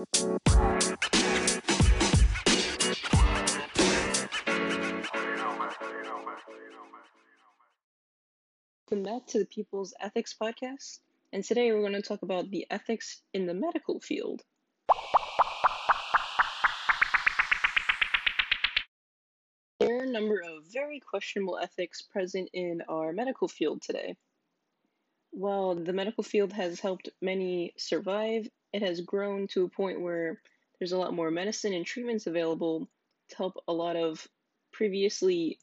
Welcome back to the People's Ethics Podcast, and today we're going to talk about the ethics in the medical field. There are a number of very questionable ethics present in our medical field today. While the medical field has helped many survive, it has grown to a point where there's a lot more medicine and treatments available to help a lot of previously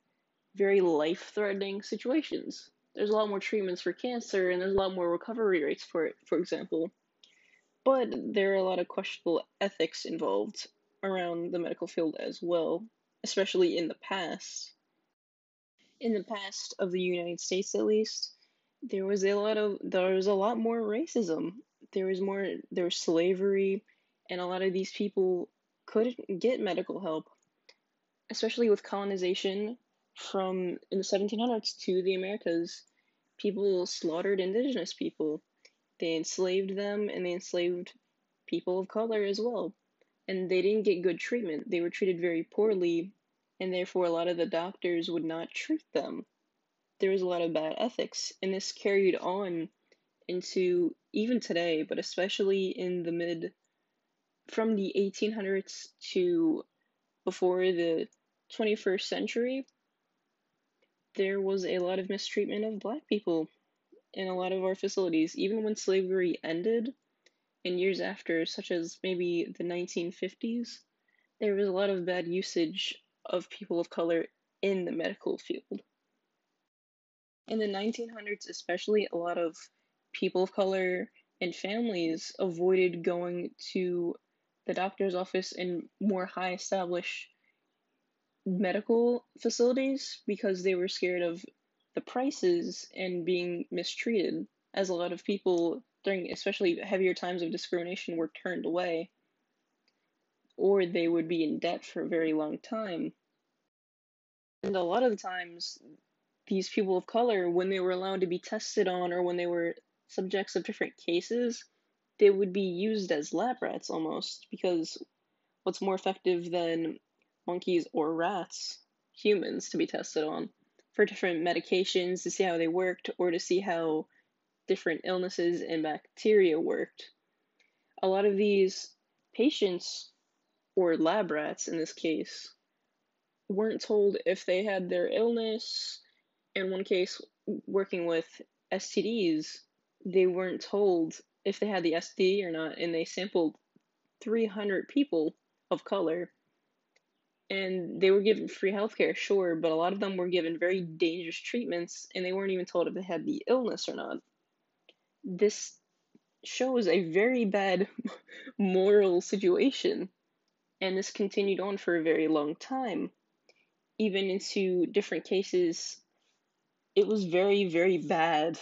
very life threatening situations there's a lot more treatments for cancer and there's a lot more recovery rates for it, for example. But there are a lot of questionable ethics involved around the medical field as well, especially in the past. In the past of the United States at least, there was a lot of there was a lot more racism. There was more there was slavery and a lot of these people couldn't get medical help. Especially with colonization, from in the 1700s to the Americas, people slaughtered indigenous people. They enslaved them and they enslaved people of color as well. And they didn't get good treatment. They were treated very poorly, and therefore a lot of the doctors would not treat them. There was a lot of bad ethics, and this carried on into even today, but especially in the mid from the 1800s to before the 21st century, there was a lot of mistreatment of black people in a lot of our facilities, even when slavery ended in years after, such as maybe the 1950s, there was a lot of bad usage of people of color in the medical field. In the 1900s, especially, a lot of people of color and families avoided going to the doctor's office in more high established medical facilities because they were scared of the prices and being mistreated, as a lot of people during especially heavier times of discrimination were turned away, or they would be in debt for a very long time. And a lot of the times, these people of color, when they were allowed to be tested on or when they were subjects of different cases, they would be used as lab rats almost because what's more effective than monkeys or rats, humans, to be tested on for different medications to see how they worked or to see how different illnesses and bacteria worked. A lot of these patients, or lab rats in this case, weren't told if they had their illness. In one case, working with STDs, they weren't told if they had the STD or not, and they sampled 300 people of color and they were given free healthcare, sure, but a lot of them were given very dangerous treatments and they weren't even told if they had the illness or not. This shows a very bad moral situation, and this continued on for a very long time. Even into different cases, it was very, very bad.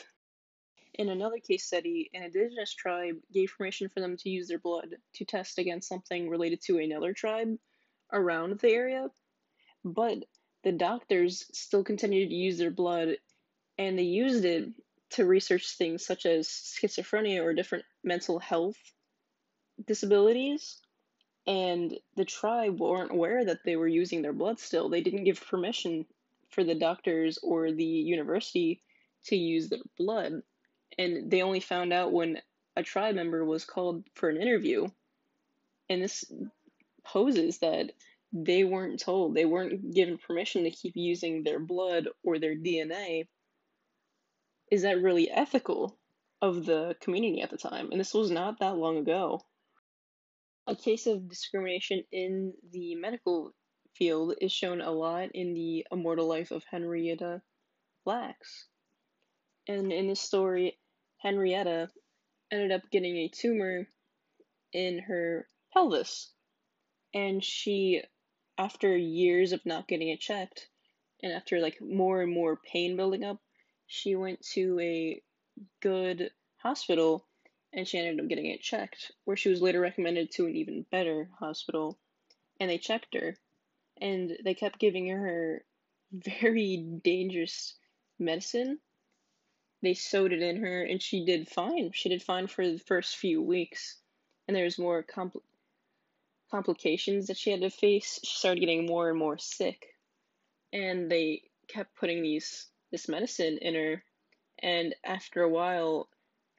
In another case study, an indigenous tribe gave permission for them to use their blood to test against something related to another tribe around the area, but the doctors still continued to use their blood and they used it to research things such as schizophrenia or different mental health disabilities. And the tribe weren't aware that they were using their blood still. They didn't give permission for the doctors or the university to use their blood. And they only found out when a tribe member was called for an interview. And this poses that they weren't told, they weren't given permission to keep using their blood or their DNA. Is that really ethical of the community at the time? And this was not that long ago. A case of discrimination in the medical field is shown a lot in the immortal life of Henrietta Lacks. And in this story, Henrietta ended up getting a tumor in her pelvis and she after years of not getting it checked and after like more and more pain building up she went to a good hospital and she ended up getting it checked where she was later recommended to an even better hospital and they checked her and they kept giving her very dangerous medicine they sewed it in her and she did fine she did fine for the first few weeks and there was more compl- complications that she had to face, she started getting more and more sick. And they kept putting these this medicine in her and after a while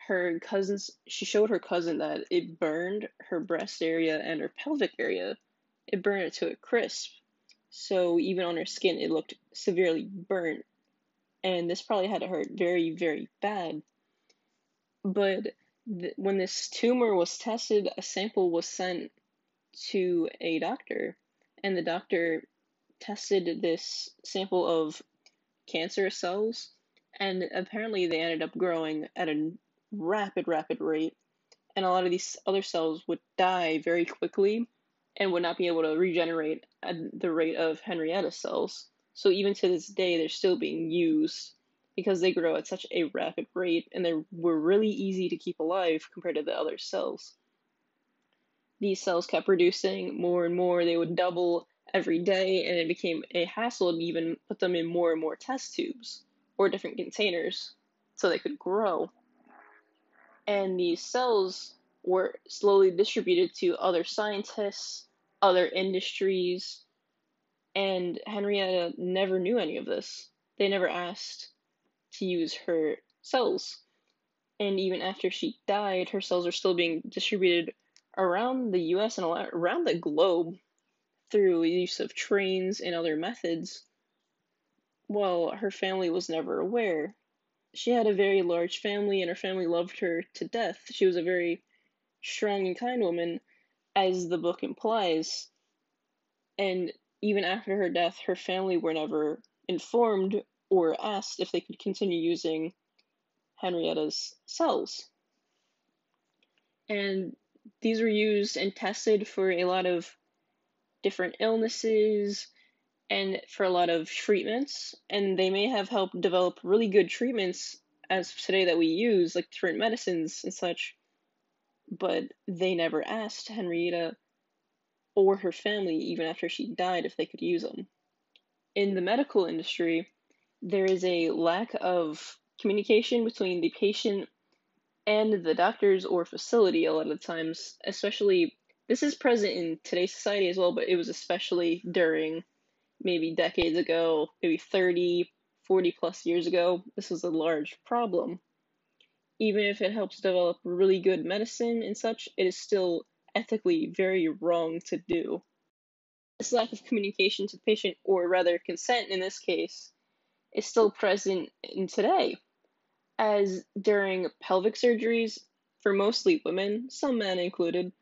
her cousins she showed her cousin that it burned her breast area and her pelvic area. It burned it to a crisp. So even on her skin it looked severely burnt. And this probably had to hurt very, very bad. But th- when this tumor was tested, a sample was sent to a doctor, and the doctor tested this sample of cancer cells, and apparently they ended up growing at a rapid, rapid rate, and a lot of these other cells would die very quickly and would not be able to regenerate at the rate of Henrietta's cells. So even to this day, they're still being used because they grow at such a rapid rate and they were really easy to keep alive compared to the other cells. These cells kept producing more and more, they would double every day, and it became a hassle to even put them in more and more test tubes or different containers so they could grow. And these cells were slowly distributed to other scientists, other industries, and Henrietta never knew any of this. They never asked to use her cells. And even after she died, her cells are still being distributed around the US and around the globe through use of trains and other methods. Well, her family was never aware. She had a very large family, and her family loved her to death. She was a very strong and kind woman, as the book implies. And even after her death, her family were never informed or asked if they could continue using Henrietta's cells. And these were used and tested for a lot of different illnesses and for a lot of treatments. And they may have helped develop really good treatments as today that we use, like different medicines and such. But they never asked Henrietta or her family, even after she died, if they could use them. In the medical industry, there is a lack of communication between the patient and the doctors or facility a lot of times, especially this is present in today's society as well, but it was especially during maybe decades ago, maybe 30, 40 plus years ago. This was a large problem. Even if it helps develop really good medicine and such, it is still ethically very wrong to do. This lack of communication to the patient, or rather consent in this case, is still present in today, as during pelvic surgeries for mostly women, some men included,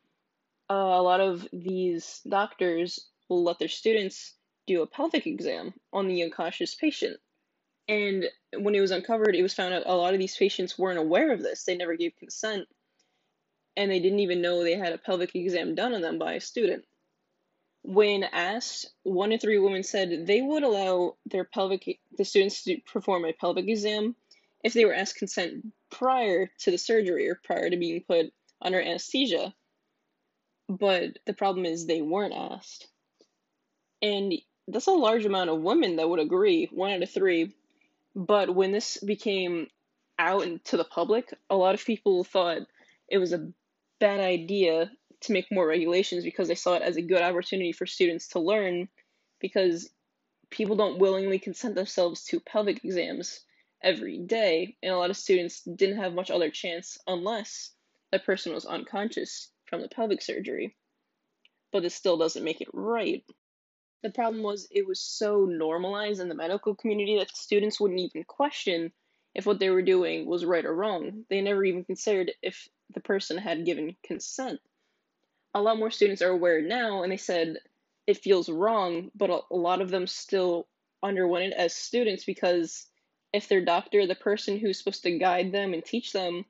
uh, a lot of these doctors will let their students do a pelvic exam on the unconscious patient. And when it was uncovered, it was found out a lot of these patients weren't aware of this. They never gave consent, and they didn't even know they had a pelvic exam done on them by a student. When asked, one in three women said they would allow their pelvic the students to perform a pelvic exam if they were asked consent prior to the surgery or prior to being put under anesthesia. But the problem is they weren't asked. And that's a large amount of women that would agree, one out of three. But when this became out to the public, a lot of people thought it was a bad idea to make more regulations because they saw it as a good opportunity for students to learn because people don't willingly consent themselves to pelvic exams every day. And a lot of students didn't have much other chance unless a person was unconscious from the pelvic surgery. But this still doesn't make it right the problem was it was so normalized in the medical community that students wouldn't even question if what they were doing was right or wrong. They never even considered if the person had given consent. A lot more students are aware now, and they said it feels wrong, but a lot of them still underwent it as students because if their doctor, the person who's supposed to guide them and teach them,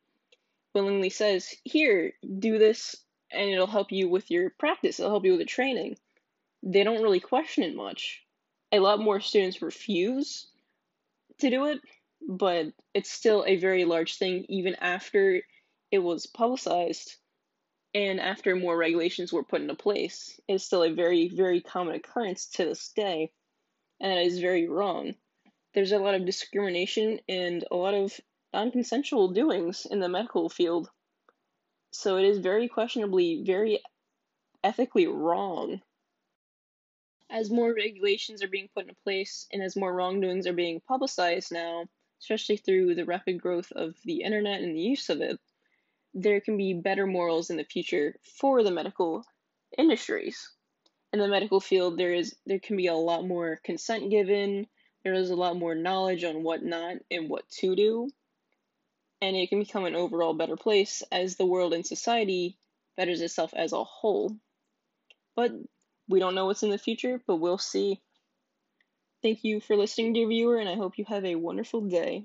willingly says, Here, do this, and it'll help you with your practice, it'll help you with the training, they don't really question it much. A lot more students refuse to do it, but it's still a very large thing even after it was publicized and after more regulations were put into place. It's still a very, very common occurrence to this day, and that is very wrong. There's a lot of discrimination and a lot of non consensual doings in the medical field. So it is very questionably very ethically wrong. As more regulations are being put into place and as more wrongdoings are being publicized now, especially through the rapid growth of the internet and the use of it, there can be better morals in the future for the medical industries. In the medical field, there is there can be a lot more consent given. There is a lot more knowledge on what not and what to do, and it can become an overall better place as the world and society betters itself as a whole. But we don't know what's in the future, but we'll see. Thank you for listening, dear viewer, and I hope you have a wonderful day.